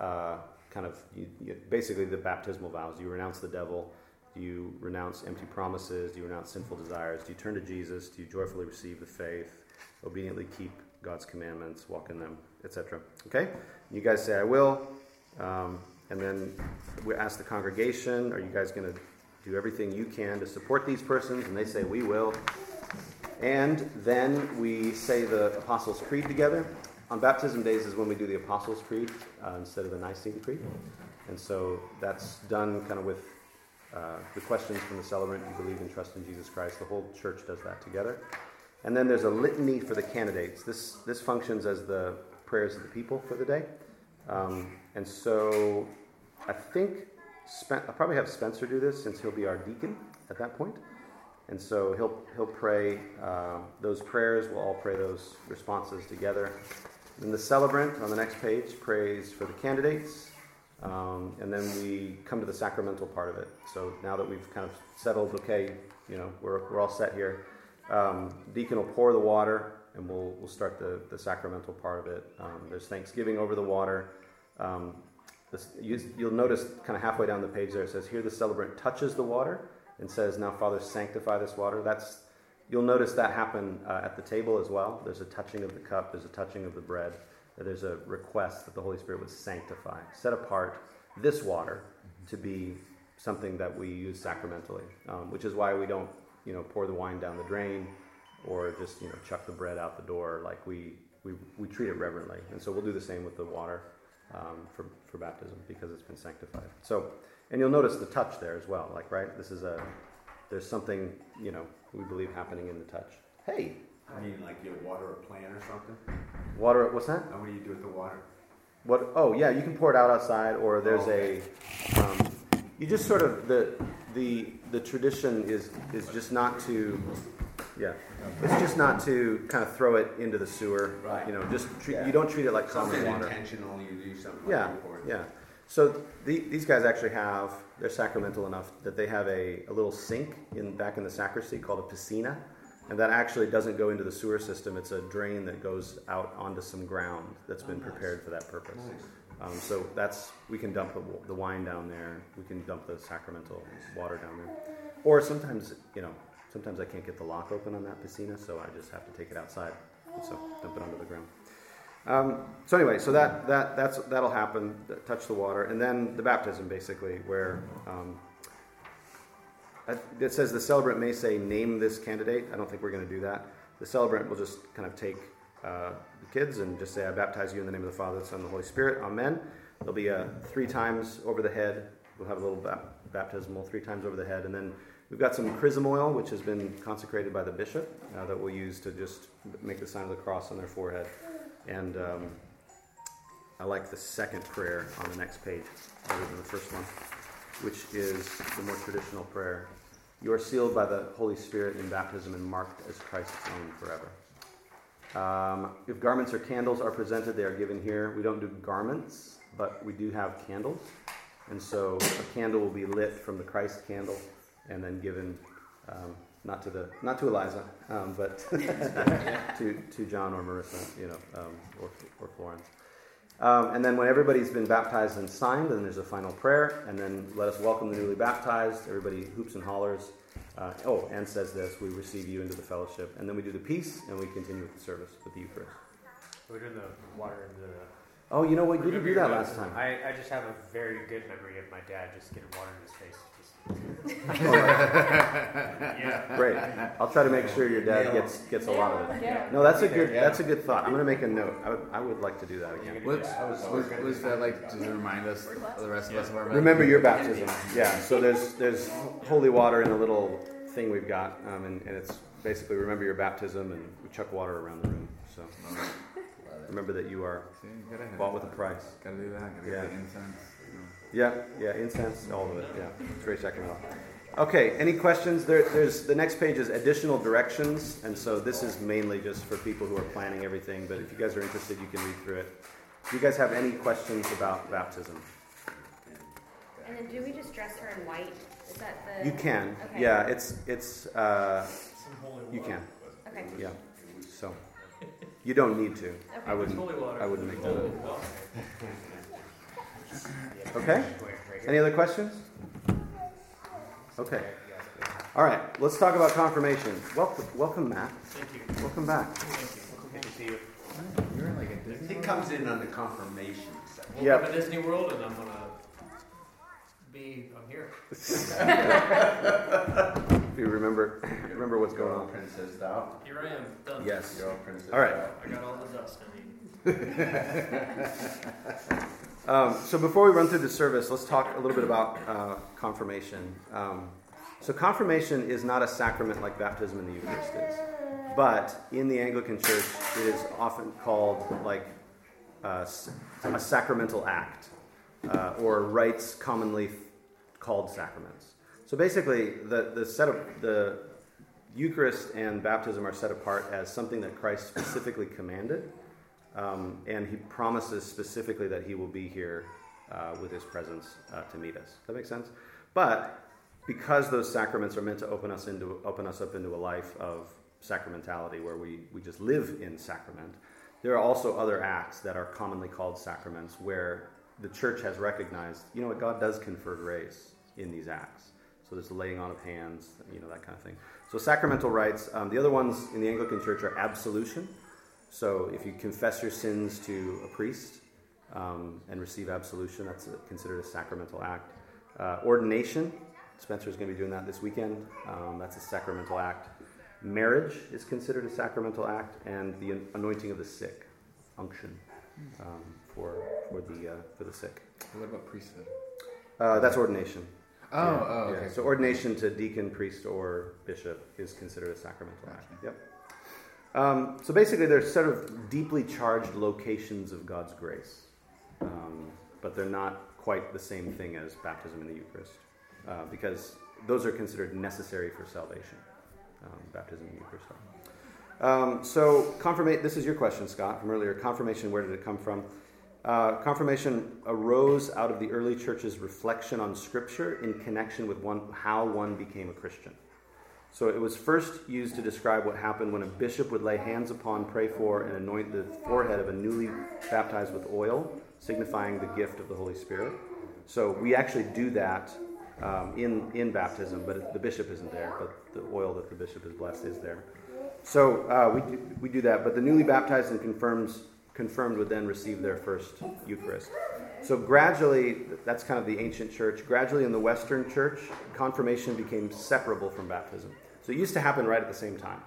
uh, kind of you, you, basically the baptismal vows. You renounce the devil? Do you renounce empty promises? Do you renounce sinful desires? Do you turn to Jesus? Do you joyfully receive the faith? Obediently keep God's commandments, walk in them, etc. Okay? You guys say, I will. Um, and then we ask the congregation, are you guys going to do everything you can to support these persons, and they say, We will. And then we say the Apostles' Creed together. On baptism days is when we do the Apostles' Creed uh, instead of the Nicene Creed. And so that's done kind of with uh, the questions from the celebrant you believe and trust in Jesus Christ. The whole church does that together. And then there's a litany for the candidates. This, this functions as the prayers of the people for the day. Um, and so I think Spen- I'll probably have Spencer do this since he'll be our deacon at that point. And so he'll, he'll pray uh, those prayers. We'll all pray those responses together. Then the celebrant on the next page prays for the candidates. Um, and then we come to the sacramental part of it. So now that we've kind of settled, okay, you know, we're, we're all set here. Um, deacon will pour the water, and we'll, we'll start the, the sacramental part of it. Um, there's thanksgiving over the water. Um, this, you, you'll notice kind of halfway down the page there it says, Here the celebrant touches the water and says, Now, Father, sanctify this water. That's You'll notice that happen uh, at the table as well. There's a touching of the cup, there's a touching of the bread. There's a request that the Holy Spirit would sanctify, set apart this water to be something that we use sacramentally, um, which is why we don't, you know, pour the wine down the drain or just, you know, chuck the bread out the door. Like we, we, we treat it reverently. And so we'll do the same with the water um, for, for baptism because it's been sanctified. So, and you'll notice the touch there as well. Like, right? This is a, there's something, you know, we believe happening in the touch. Hey, I mean, like you water a plant or something? water, what's that? And what do you do with the water? What? Oh, yeah, you can pour it out outside, or there's a. Um, you just sort of the the the tradition is is just not to. Yeah, it's just not to kind of throw it into the sewer. Right. You know, just treat, Yeah. you don't treat it like common Something water. intentional, you do something Yeah, like that for it. yeah. So the, these guys actually have they're sacramental enough that they have a, a little sink in back in the sacristy called a piscina, and that actually doesn't go into the sewer system. It's a drain that goes out onto some ground that's been prepared for that purpose. Um, so that's we can dump the, the wine down there. We can dump the sacramental water down there, or sometimes you know sometimes I can't get the lock open on that piscina, so I just have to take it outside. So dump it under the ground. Um, so anyway, so that, that that's that'll happen. Touch the water, and then the baptism, basically, where um, it says the celebrant may say, "Name this candidate." I don't think we're going to do that. The celebrant will just kind of take uh, the kids and just say, "I baptize you in the name of the Father, the Son, and the Holy Spirit." Amen. There'll be a three times over the head. We'll have a little bap- baptismal three times over the head, and then we've got some chrism oil, which has been consecrated by the bishop, uh, that we'll use to just make the sign of the cross on their forehead. And um, I like the second prayer on the next page, rather than the first one, which is the more traditional prayer. You are sealed by the Holy Spirit in baptism and marked as Christ's own forever. Um, if garments or candles are presented, they are given here. We don't do garments, but we do have candles. And so a candle will be lit from the Christ candle and then given um, not to the not to Eliza, um, but to to John or Marissa, you know, um, or or Florence. Um, and then when everybody's been baptized and signed, then there's a final prayer, and then let us welcome the newly baptized. Everybody hoops and hollers. Uh, oh, and says this: We receive you into the fellowship, and then we do the peace, and we continue with the service with the Eucharist. We're doing the water into the. Oh, you know what? You didn't do that last time. I, I just have a very good memory of my dad just getting water in his face. Great. I'll try to make sure your dad gets gets a lot of it. No, that's a good that's a good thought. I'm going to make a note. I would, I would like to do that again. What was, was that like to remind us, the rest of us of our Remember your baptism. Yeah. So there's there's holy water in a little thing we've got, um, and, and it's basically remember your baptism, and we chuck water around the room. So remember that you are See, you gotta have bought with a price. Gotta do that. Gotta Yeah. the incense. You know. Yeah, yeah, incense, all of it. Yeah, it's very sacramental. Okay, any questions? There, there's the next page is additional directions, and so this is mainly just for people who are planning everything. But if you guys are interested, you can read through it. Do you guys have any questions about baptism? And then do we just dress her in white? Is that the? You can. Okay. Yeah, it's it's uh, you can. Okay. Yeah. So you don't need to. I wouldn't. I wouldn't make that. up. Okay. Any other questions? Okay. All right. Let's talk about confirmation. Welcome, welcome, Matt. Thank you. Welcome back. Good to see you. You're in like a Disney. He comes in on the confirmation section. Welcome Yep. to Disney World, and I'm gonna be, I'm here. If you remember, remember what's going on. princess thou. Here I am, done. Yes. You're all princess All right. thou. I got all the dust I need. Um, so before we run through the service, let's talk a little bit about uh, confirmation. Um, so confirmation is not a sacrament like baptism in the Eucharist is, but in the Anglican Church, it is often called like uh, a sacramental act, uh, or rites commonly called sacraments. So basically, the the set of the Eucharist and baptism are set apart as something that Christ specifically commanded. Um, and he promises specifically that he will be here uh, with his presence uh, to meet us. That make sense? But because those sacraments are meant to open us into open us up into a life of sacramentality where we, we just live in sacrament, there are also other acts that are commonly called sacraments where the church has recognized, you know what, God does confer grace in these acts. So there's the laying on of hands, you know, that kind of thing. So sacramental rites. Um, the other ones in the Anglican Church are absolution. So if you confess your sins to a priest um, and receive absolution, that's a, considered a sacramental act. Uh, ordination, Spencer's going to be doing that this weekend. Um, that's a sacramental act. Marriage is considered a sacramental act, and the anointing of the sick, unction um, for for the uh, for the sick. What about priesthood? Uh, that's ordination. Oh, Yeah, oh, yeah. okay. So ordination to deacon, priest, or bishop is considered a sacramental act. Yep. Um, so basically, they're sort of deeply charged locations of God's grace, um, but they're not quite the same thing as baptism in the Eucharist, uh, because those are considered necessary for salvation. Um, baptism the Eucharist. Um, so confirmation. This is your question, Scott, from earlier. Confirmation. Where did it come from? Uh, confirmation arose out of the early church's reflection on Scripture in connection with one, how one became a Christian. So it was first used to describe what happened when a bishop would lay hands upon, pray for, and anoint the forehead of a newly baptized with oil, signifying the gift of the Holy Spirit. So we actually do that um, in, in baptism, but the bishop isn't there, but the oil that the bishop has blessed is there. So uh, we, do, we do that, but the newly baptized and confirms, confirmed would then receive their first Eucharist. So gradually, that's kind of the ancient church. Gradually, in the Western church, confirmation became separable from baptism. So it used to happen right at the same time,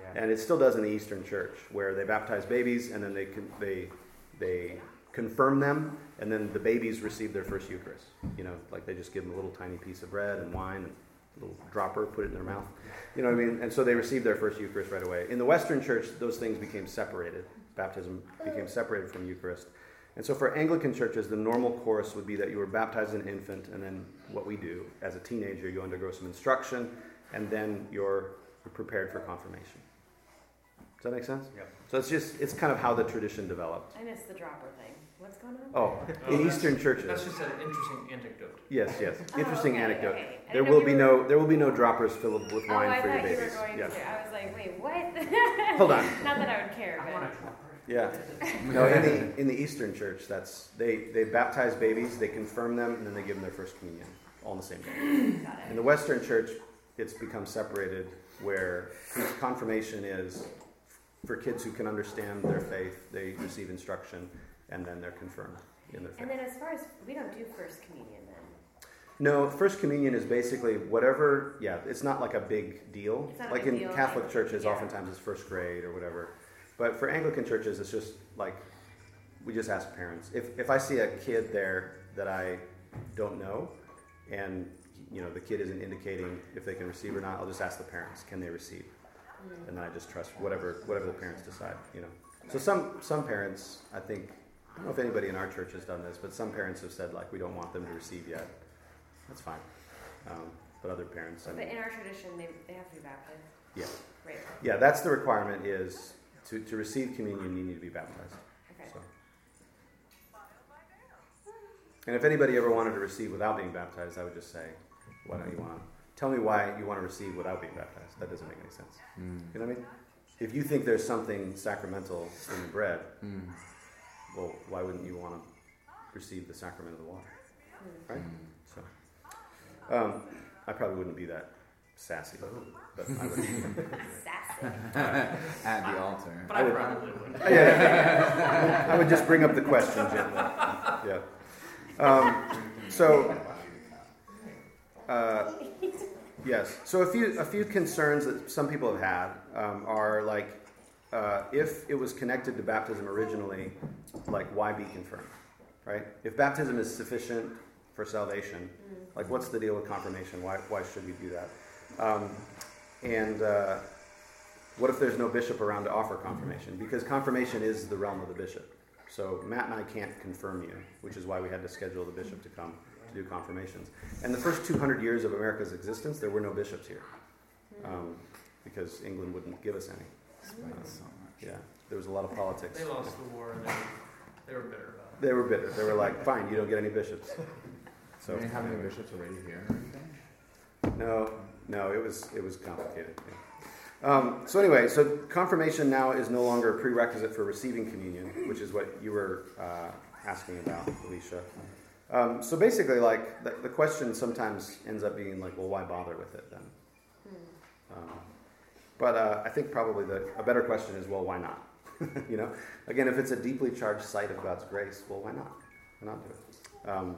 Yeah. and it still does in the Eastern church, where they baptize babies and then they they they confirm them, and then the babies receive their first Eucharist. You know, like they just give them a little tiny piece of bread and wine and a little dropper, put it in their mouth. You know what I mean? And so they receive their first Eucharist right away. In the Western church, those things became separated. Baptism became separated from Eucharist. And so for Anglican churches, the normal course would be that you were baptized as an infant, and then what we do as a teenager, you undergo some instruction, and then you're prepared for confirmation. Does that make sense? Yep. So it's just, it's kind of how the tradition developed. I missed the dropper thing. What's going on? Oh, Oh, in that's- Eastern churches. That's just an interesting anecdote. Yes, yes. Oh, Interesting okay, anecdote. okay. I There will be were- no there will be no droppers filled with Oh, wine I for your thought you were babies. going Yes. to. I was like, wait, what? Hold on. Not that I would care, I want but. A dropper. Yeah. No, in the in the Eastern church, that's they they baptize babies, they confirm them, and then they give them their first communion all in the same day. Got In the Western church, it's become separated, where confirmation is for kids who can understand their faith. They receive instruction, and then they're confirmed in their faith. And then as far as, we don't do first communion then. No, first communion is basically whatever. Yeah, it's not like a big deal. It's not a like big in deal, Catholic like- churches, yeah. oftentimes it's first grade or whatever. But for Anglican churches, it's just like we just ask parents. If if I see a kid there that I don't know, and you know the kid isn't indicating if they can receive or not, I'll just ask the parents, can they receive? Mm. And then I just trust whatever whatever the parents decide. You know. So some some parents, I think, I don't know if anybody in our church has done this, but some parents have said like we don't want them to receive yet. That's fine. Um, but other parents, I But in our tradition, they, they have to be baptized. yeah, Right. yeah. That's the requirement is to, to receive communion, you need to be baptized. Okay. So. And if anybody ever wanted to receive without being baptized, I would just say, why don't you want to tell me why you want to receive without being baptized? That doesn't make any sense. Mm. You know what I mean? If you think there's something sacramental in the bread, Mm. well, why wouldn't you want to receive the sacrament of the water? Hmm. Right? So, um, I probably wouldn't be that sassy, but I would. Sassy. At the altar. But I probably would. yeah, I would just bring up the question gently. Yeah. Um, so, uh, yes. So a few a few concerns that some people have had um, are like, uh, if it was connected to baptism originally, like why be confirmed, right? If baptism is sufficient for salvation, like what's the deal with confirmation? Why why should we do that? Um, and uh, what if there's no bishop around to offer confirmation? Because confirmation is the realm of the bishop. So Matt and I can't confirm you, which is why we had to schedule the bishop to come to do confirmations. And the first 200 years of America's existence, there were no bishops here um, because England wouldn't give us any. Explains so much. Yeah, there was a lot of politics. They lost the war and they, they were bitter about it. They were bitter. They were like, "Fine, you don't get any bishops." So, So do you have any bishops already here or anything? No, no, it was it was complicated. yeah. Um, so anyway, so confirmation now is no longer a prerequisite for receiving communion, which is what you were uh, asking about, Alicia. Um, so basically, like the, the question sometimes ends up being like, well, why bother with it then? Um, but uh, I think probably the, a better question is, well, why not? you know, again, if it's a deeply charged site of God's grace, well, why not? Why not do it? Um,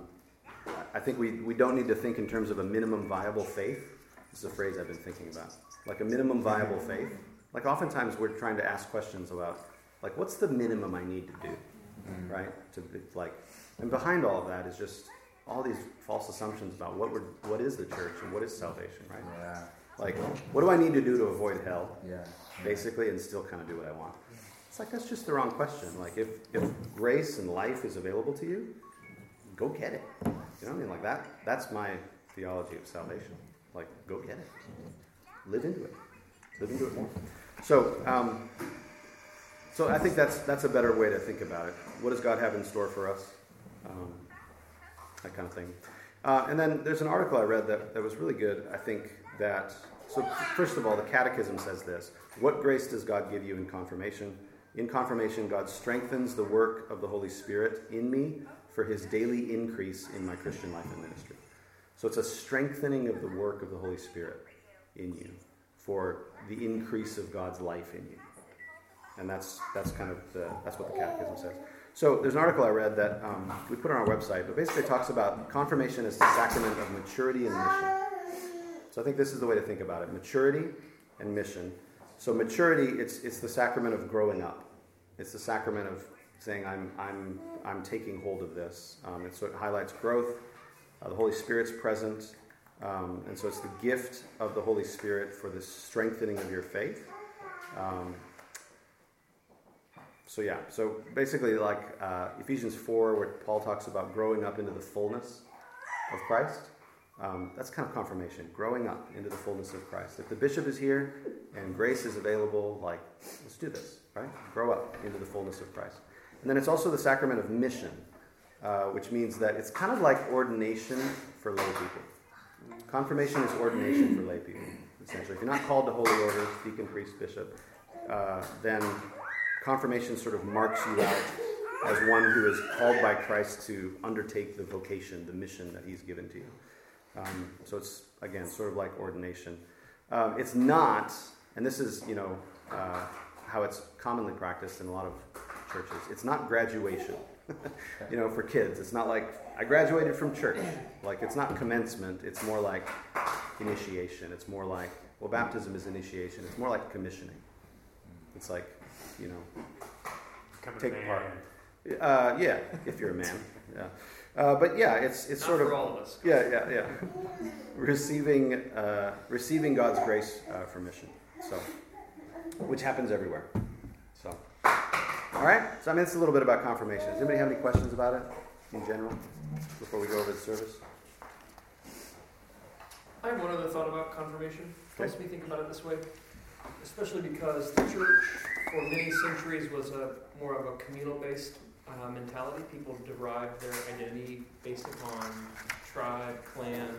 I think we, we don't need to think in terms of a minimum viable faith. This is a phrase I've been thinking about. Like a minimum viable faith. Like oftentimes we're trying to ask questions about, like, what's the minimum I need to do, Mm. right? To be, like, and behind all of that is just all these false assumptions about what we're, what is the church and what is salvation, right? Yeah. Like, what do I need to do to avoid hell, Yeah. basically, and still kind of do what I want? It's like that's just the wrong question. Like, if if grace and life is available to you, go get it. You know what I mean? Like that. That's my theology of salvation. Like, go get it. Live into it. Live into it more. So, um, so I think that's that's a better way to think about it. What does God have in store for us? Um, that kind of thing. Uh, and then there's an article I read that, that was really good. I think that so first of all, the Catechism says this: What grace does God give you in confirmation? In confirmation, God strengthens the work of the Holy Spirit in me for His daily increase in my Christian life and ministry. So it's a strengthening of the work of the Holy Spirit in you for the increase of God's life in you. And that's that's kind of the that's what the Catechism says. So there's an article I read that um, we put on our website, but basically talks about confirmation as the sacrament of maturity and mission. So I think this is the way to think about it: maturity and mission. So maturity, it's it's the sacrament of growing up. It's the sacrament of saying I'm I'm I'm taking hold of this. Um, it sort of highlights growth. Uh, the Holy Spirit's present, um, and so it's the gift of the Holy Spirit for the strengthening of your faith. Um, so yeah, so basically, like uh, Ephesians four, where Paul talks about growing up into the fullness of Christ. Um, that's kind of confirmation, growing up into the fullness of Christ. If the bishop is here and grace is available, like let's do this, right? Grow up into the fullness of Christ. And then it's also the sacrament of mission, uh, which means that it's kind of like ordination for lay people. Confirmation is ordination for lay people, essentially. If you're not called to holy order, deacon, priest, bishop, uh, then confirmation sort of marks you out as one who is called by Christ to undertake the vocation, the mission that He's given to you. Um, so it's again sort of like ordination. Um, it's not, and this is you know uh, how it's commonly practiced in a lot of churches. It's not graduation. you know, for kids, it's not like I graduated from church. Like it's not commencement. It's more like initiation. It's more like well, baptism is initiation. It's more like commissioning. It's like you know Become Take part. Uh, yeah, if you're a man. Yeah. Uh, but yeah, it's it's Not sort for of all of us. yeah, yeah, yeah. receiving uh, receiving God's grace uh, for mission. So, which happens everywhere. All right. So I mean, it's a little bit about confirmation. Does anybody have any questions about it in general before we go over the service? I have one other thought about confirmation. Okay. Makes me think about it this way, especially because the church for many centuries was a more of a communal-based uh, mentality. People derived their identity based upon tribe, clan,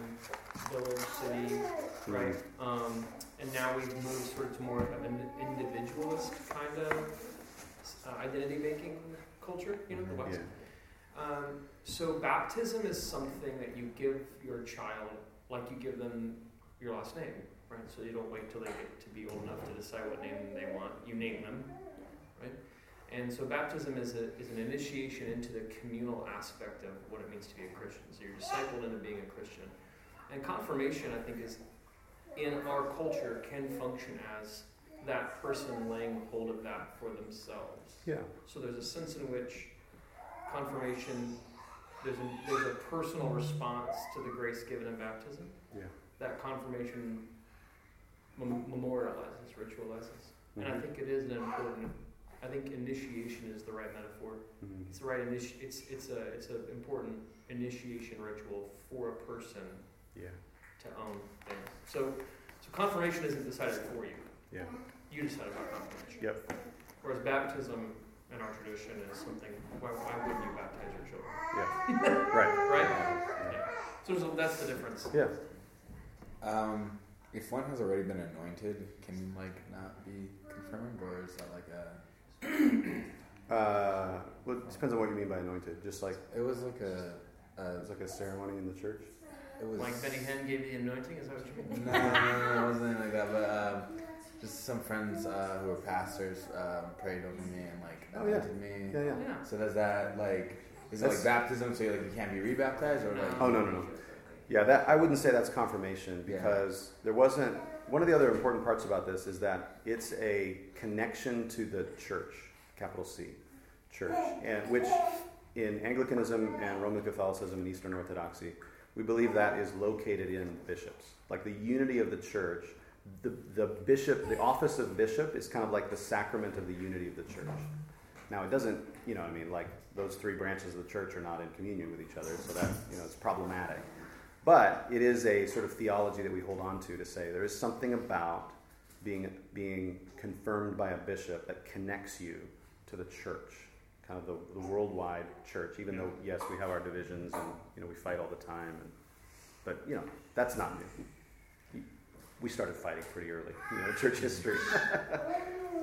village, city, right? Um, and now we've moved sort of to more of an individualist kind of uh, identity-making culture. You know, the West. Yeah. Um, so baptism is something that you give your child, like you give them your last name, right? So you don't wait till they get to be old enough to decide what name they want. You name them, right? And so baptism is, a, is an initiation into the communal aspect of what it means to be a Christian. So you're discipled into being a Christian. And confirmation, I think, is in our culture can function as that person laying hold of that for themselves. Yeah. So there's a sense in which confirmation there's a, there's a personal response to the grace given in baptism. Yeah. That confirmation mem- memorializes, ritualizes, and I Mhm. think it is an important. I think initiation is the right metaphor. Mhm. It's the right initi- It's it's a it's an important initiation ritual for a person Yeah. to own things. So so confirmation isn't decided for you. Yeah. You decide about confirmation. Yep. Whereas baptism in our tradition is something. Why, why wouldn't you baptize your children? Yeah. right. Right? Yeah. So a, that's the difference. Yeah. Um, if one has already been anointed, can you like not be confirmed, or is that like a? Uh, well, it depends on what you mean by anointed. Just like It was like a. a it's like a ceremony in the church. it was Like Benny Hinn gave the anointing. Is that what you mean? no, no, no, no, it wasn't like that. But um, just some friends uh, who were pastors um, prayed over me and like Oh, yeah. anointed me. Yeah, yeah. Yeah. So does that like is it like baptism? So you like you can't be rebaptized or like? Oh no no no. Yeah, that I wouldn't say that's confirmation Yeah. because there wasn't. One of the other important parts about this is that it's a connection to the church, capital C, church, and which in Anglicanism and Roman Catholicism and Eastern Orthodoxy, we believe that is located in bishops. Like the unity of the church, the the bishop, the office of bishop is kind of like the sacrament of the unity of the church. Now it doesn't, you know, I mean, like those three branches of the church are not in communion with each other, so that you know it's problematic. But it is a sort of theology that we hold on to to say there is something about being being confirmed by a bishop that connects you to the church, kind of the, the worldwide church. Even though yes, we have our divisions and you know we fight all the time, and, but you know that's not new. We started fighting pretty early, you know, church history.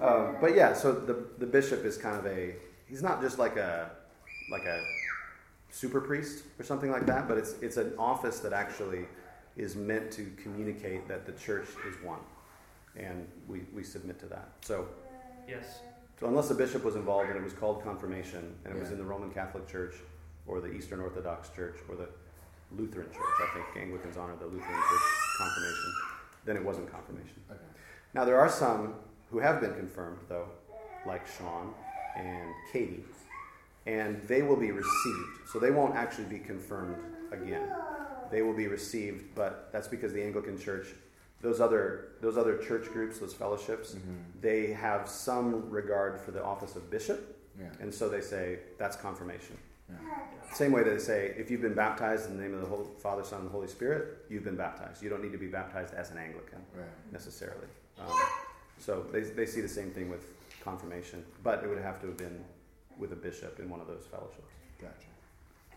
um, but yeah, so the the bishop is kind of a he's not just like a like a super priest or something like that, but it's it's an office that actually is meant to communicate that the church is one, and we, we submit to that. So, Yes. so unless a bishop was involved and it was called confirmation, and it was in the Roman Catholic Church, or the Eastern Orthodox Church, or the Lutheran Church, I think Anglicans honor the Lutheran Church confirmation, then it wasn't confirmation. Okay. Now there are some who have been confirmed though, like Sean and Katie, and they will be received. So they won't actually be confirmed again. They will be received, but that's because the Anglican Church, those other those other church groups, those fellowships, Mm-hmm. they have some regard for the office of bishop, Yeah. and so they say that's confirmation. Yeah. Same way they say if you've been baptized in the name of the Holy, Father, Son, and Holy Spirit, you've been baptized. You don't need to be baptized as an Anglican Right. necessarily. Um, so they, they see the same thing with confirmation, but it would have to have been with a bishop in one of those fellowships. Gotcha.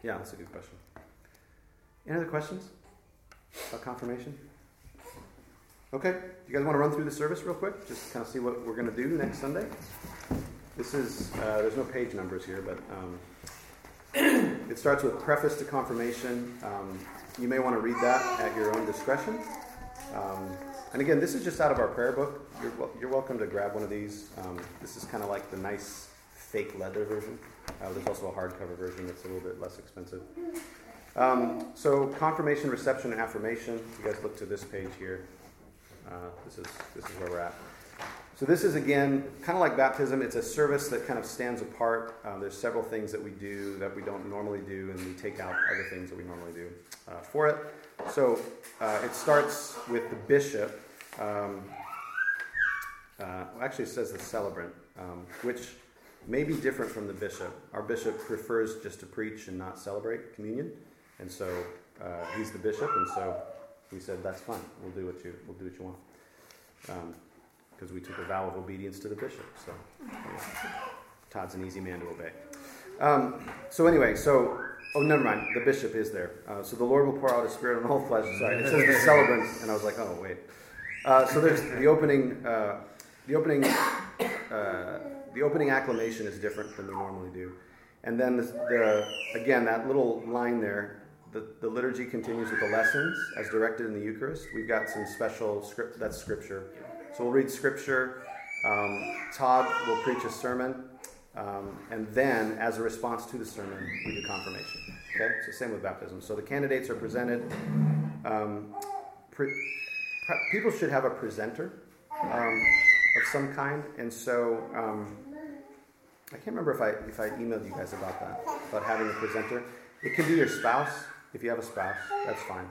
Yeah, that's a good question. Any other questions about confirmation? Okay, Do you guys want to run through the service real quick? Just kind of see what we're going to do next Sunday? This is, uh, there's no page numbers here, but um, it starts with preface to confirmation. Um, you may want to read that at your own discretion. Um, and again, this is just out of our prayer book. You're, you're welcome to grab one of these. Um, this is kind of like the nice fake leather version. Uh, there's also a hardcover version that's a little bit less expensive. Um, so confirmation, reception, and affirmation. You guys look to this page here. Uh, this is this is where we're at. So this is again kind of like baptism. It's a service that kind of stands apart. Uh, there's several things that we do that we don't normally do, and we take out other things that we normally do uh, for it. So uh, it starts with the bishop. Um, uh, actually, it says the celebrant, um, which may be different from the bishop. Our bishop prefers just to preach and not celebrate communion, and so uh, he's the bishop, and so we said that's fine. We'll do what you we'll do what you want, because we took a vow of obedience to the bishop. So yeah. Todd's an easy man to obey. Um, so anyway, so oh, never mind. The bishop is there. Uh, so the Lord will pour out His Spirit on all flesh. Sorry, it says the celebrant, and I was like, oh wait. Uh, so there's the opening. Uh, the opening. Uh, the opening acclamation is different than we normally do, and then the, the again that little line there. The, the liturgy continues with the lessons as directed in the Eucharist. We've got some special script. That's scripture. So we'll read scripture. Um, Todd will preach a sermon. Um, and then, as a response to the sermon, we do confirmation. Okay? So, same with baptism. So, the candidates are presented. Um, pre- pre- people should have a presenter um, of some kind, and so um, I can't remember if I if I emailed you guys about that about having a presenter. It can be your spouse if you have a spouse. That's fine.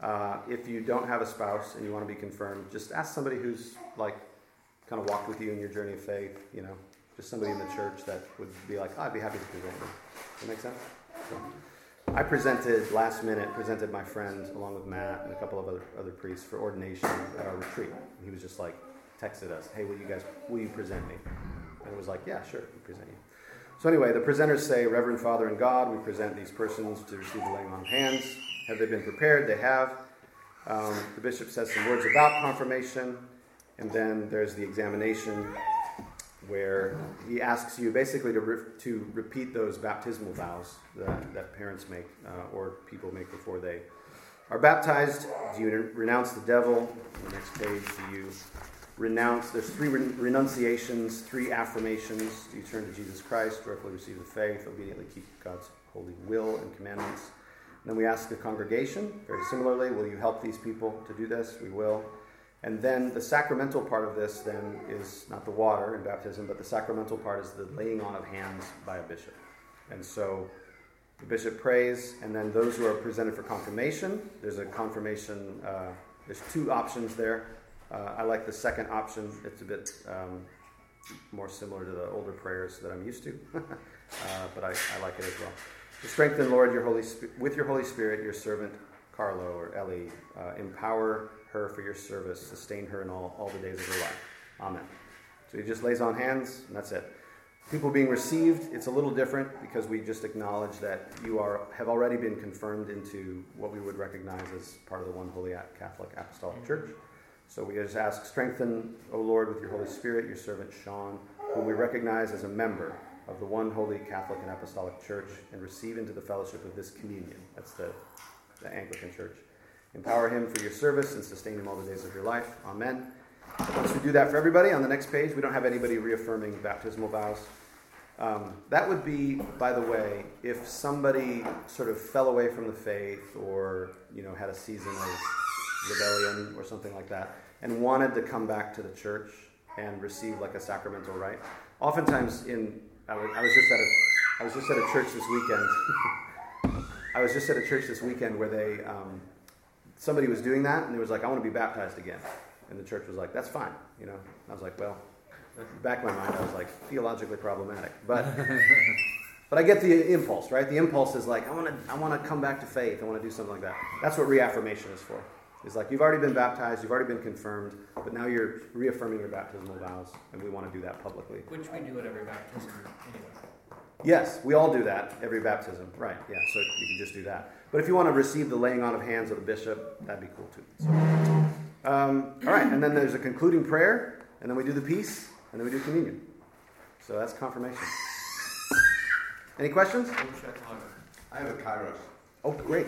Uh, if you don't have a spouse and you want to be confirmed, just ask somebody who's like kind of walked with you in your journey of faith. You know, just somebody in the church that would be like, oh, I'd be happy to present you. That make sense? So, I presented last minute, presented my friend along with Matt and a couple of other, other priests for ordination at our retreat. He was just like, texted us, hey, will you guys, will you present me? And it was like, yeah, sure, we present you. So anyway, the presenters say, Reverend Father and God, we present these persons to receive the laying on of hands. Have they been prepared? They have. Um, the bishop says some words about confirmation, and then there's the examination where he asks you basically to, re- to repeat those baptismal vows that, that parents make uh, or people make before they are baptized. Do you re- renounce the devil? On The next page, do you renounce? There's three re- renunciations, three affirmations. Do you turn to Jesus Christ, joyfully receive the faith, obediently keep God's holy will and commandments? Then we ask the congregation, very similarly, will you help these people to do this? We will. And then the sacramental part of this then is not the water in baptism, but the sacramental part is the laying on of hands by a bishop. And so the bishop prays, and then those who are presented for confirmation, there's a confirmation, uh, there's two options there. Uh, I like the second option, it's a bit um, more similar to the older prayers that I'm used to, uh, but I, I, like it as well. Strengthen, Lord, your Holy with your Holy Spirit, your servant Carlo or Ellie, uh, empower her for your service. Sustain her in all, all the days of her life. Amen. So he just lays on hands, and that's it. People being received, it's a little different because we just acknowledge that you are have already been confirmed into what we would recognize as part of the one holy Catholic Apostolic Church. So we just ask, strengthen, O Lord, with your Holy Spirit, your servant Sean, whom we recognize as a member of the one holy Catholic and Apostolic Church, and receive into the fellowship of this communion. That's the, the Anglican Church. Empower him for your service and sustain him all the days of your life. Amen. Once we do that for everybody, on the next page, we don't have anybody reaffirming baptismal vows. Um, that would be, by the way, if somebody sort of fell away from the faith or you know had a season of rebellion or something like that, and wanted to come back to the church and receive like a sacramental rite. Oftentimes, in I was, I was just at a I was just at a church this weekend. I was just at a church this weekend where they um, somebody was doing that, and they was like, "I want to be baptized again," and the church was like, "That's fine," you know. I was like, "Well." Back in my mind, I was like theologically problematic, but but I get the impulse, right? The impulse is like I want to I want to come back to faith. I want to do something like that. That's what reaffirmation is for. It's like you've already been baptized, you've already been confirmed, but now you're reaffirming your baptismal vows, and we want to do that publicly. Which we do at every baptism anyway. Yes, we all do that every baptism, right? Yeah, so you can just do that. But if you want to receive the laying on of hands of the bishop, that'd be cool too. So, um, all right, and then there's a concluding prayer, and then we do the peace, and then we do communion. So that's confirmation. Any questions? I have a kairos. Oh, great.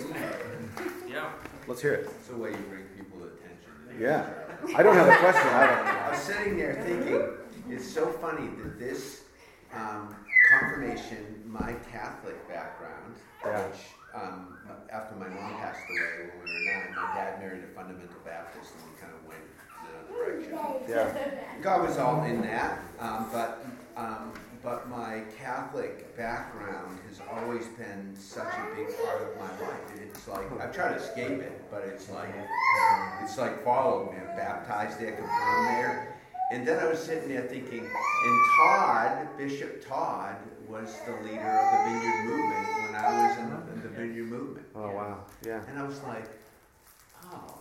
Yeah. Let's hear it. It's the way you bring people attention. Yeah. I don't have a question. I don't. I was sitting there thinking, it's so funny that this um, confirmation, my Catholic background, Yeah. which um, after my mom passed away when we were nine, my dad married a fundamental Baptist and we kind of went in another direction. Yeah. God was all in that, um, but um, but my Catholic background has always been such a big part of my life. It's like I've tried to escape it, but it's like it's like followed me. I'm baptized there, confirmed there, and then I was sitting there thinking, and Todd, Bishop Todd, was the leader of the Vineyard Movement when I was in the, in the Vineyard Movement. Oh wow. Yeah. And I was like, oh,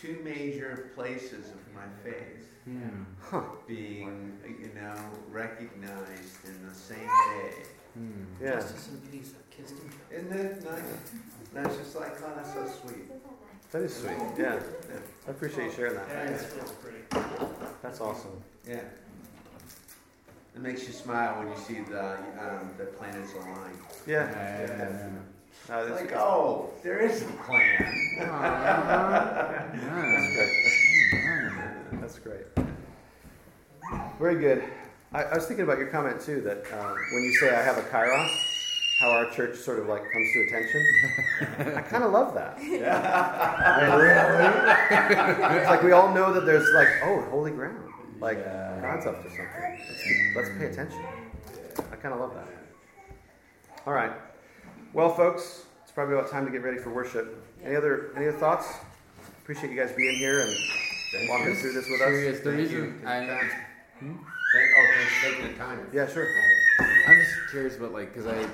two major places of my faith Hmm. being, you know, recognized in the same day. Hmm. Yeah. Justice and peace have kissed each other. Isn't it nice? And I was just like, oh, that's so sweet. That is sweet. Yeah. yeah. I appreciate you sharing Yeah, that. it's pretty. That's awesome. Yeah. It makes you smile when you see the um, the planets align. Yeah. Yeah, yeah, yeah, It's that's, like, oh, there is a plan. yeah. great. That's great. Very good. I, I was thinking about your comment too that um, when you say I have a kairos, how our church sort of like comes to attention. I kind of love that. it's like we all know that there's like, oh, holy ground. Like Yeah. God's up to something. Let's, let's pay attention. I kind of love that. All right. Well, folks, it's probably about time to get ready for worship. Any other any other thoughts? Appreciate you guys being here and walking through this with us. Curious. The Thank reason you. I, Thank, oh, thanks for taking the time. Yeah, sure. I'm just curious about like because I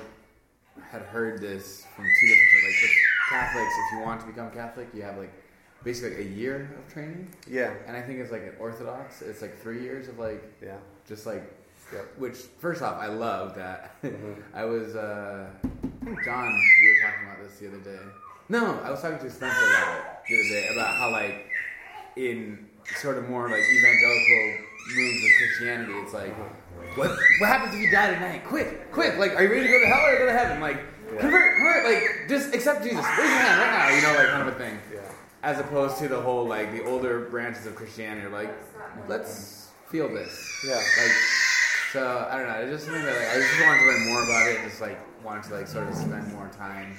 had heard this from two different like with Catholics. If you want to become Catholic, you have like basically like a year of training, Yeah. and I think it's like an Orthodox. It's like three years of like Yeah. just like Yep. which first off I love that. Mhm. I was uh John we were talking about this the other day. No, I was talking to Spencer about it the other day about how like in sort of more like evangelical moves of Christianity, it's like what what happens if you die tonight? Quick, quick! Like, are you ready to go to hell or go to heaven? Like, Yeah. convert, convert! Like, just accept Jesus. Raise your hand right now. You know, like kind of a thing. Yeah. As opposed to the whole like the older branches of Christianity are like, let's feel this. Yeah. Like, so I don't know. It's just something that like, I just wanted to learn more about it. and Just like wanted to like sort of spend more time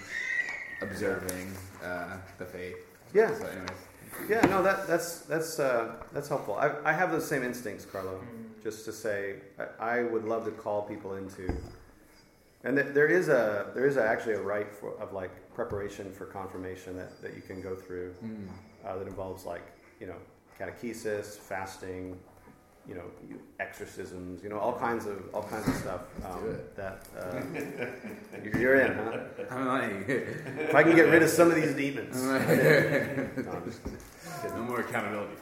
observing uh, the faith. Yeah. So, anyways. Yeah, no, that, that's that's uh, that's helpful. I, I have those same instincts, Carlo. Just to say, I, I would love to call people into, and th- there is a there is a, actually a rite for, of like preparation for confirmation that, that you can go through Mm. uh, that involves like you know catechesis, fasting, you know exorcisms, you know all kinds of all kinds of stuff um, that uh, you're- you're in. Huh? I'm like, If I can get rid of some of these demons. No, I'm just kidding. no more accountability.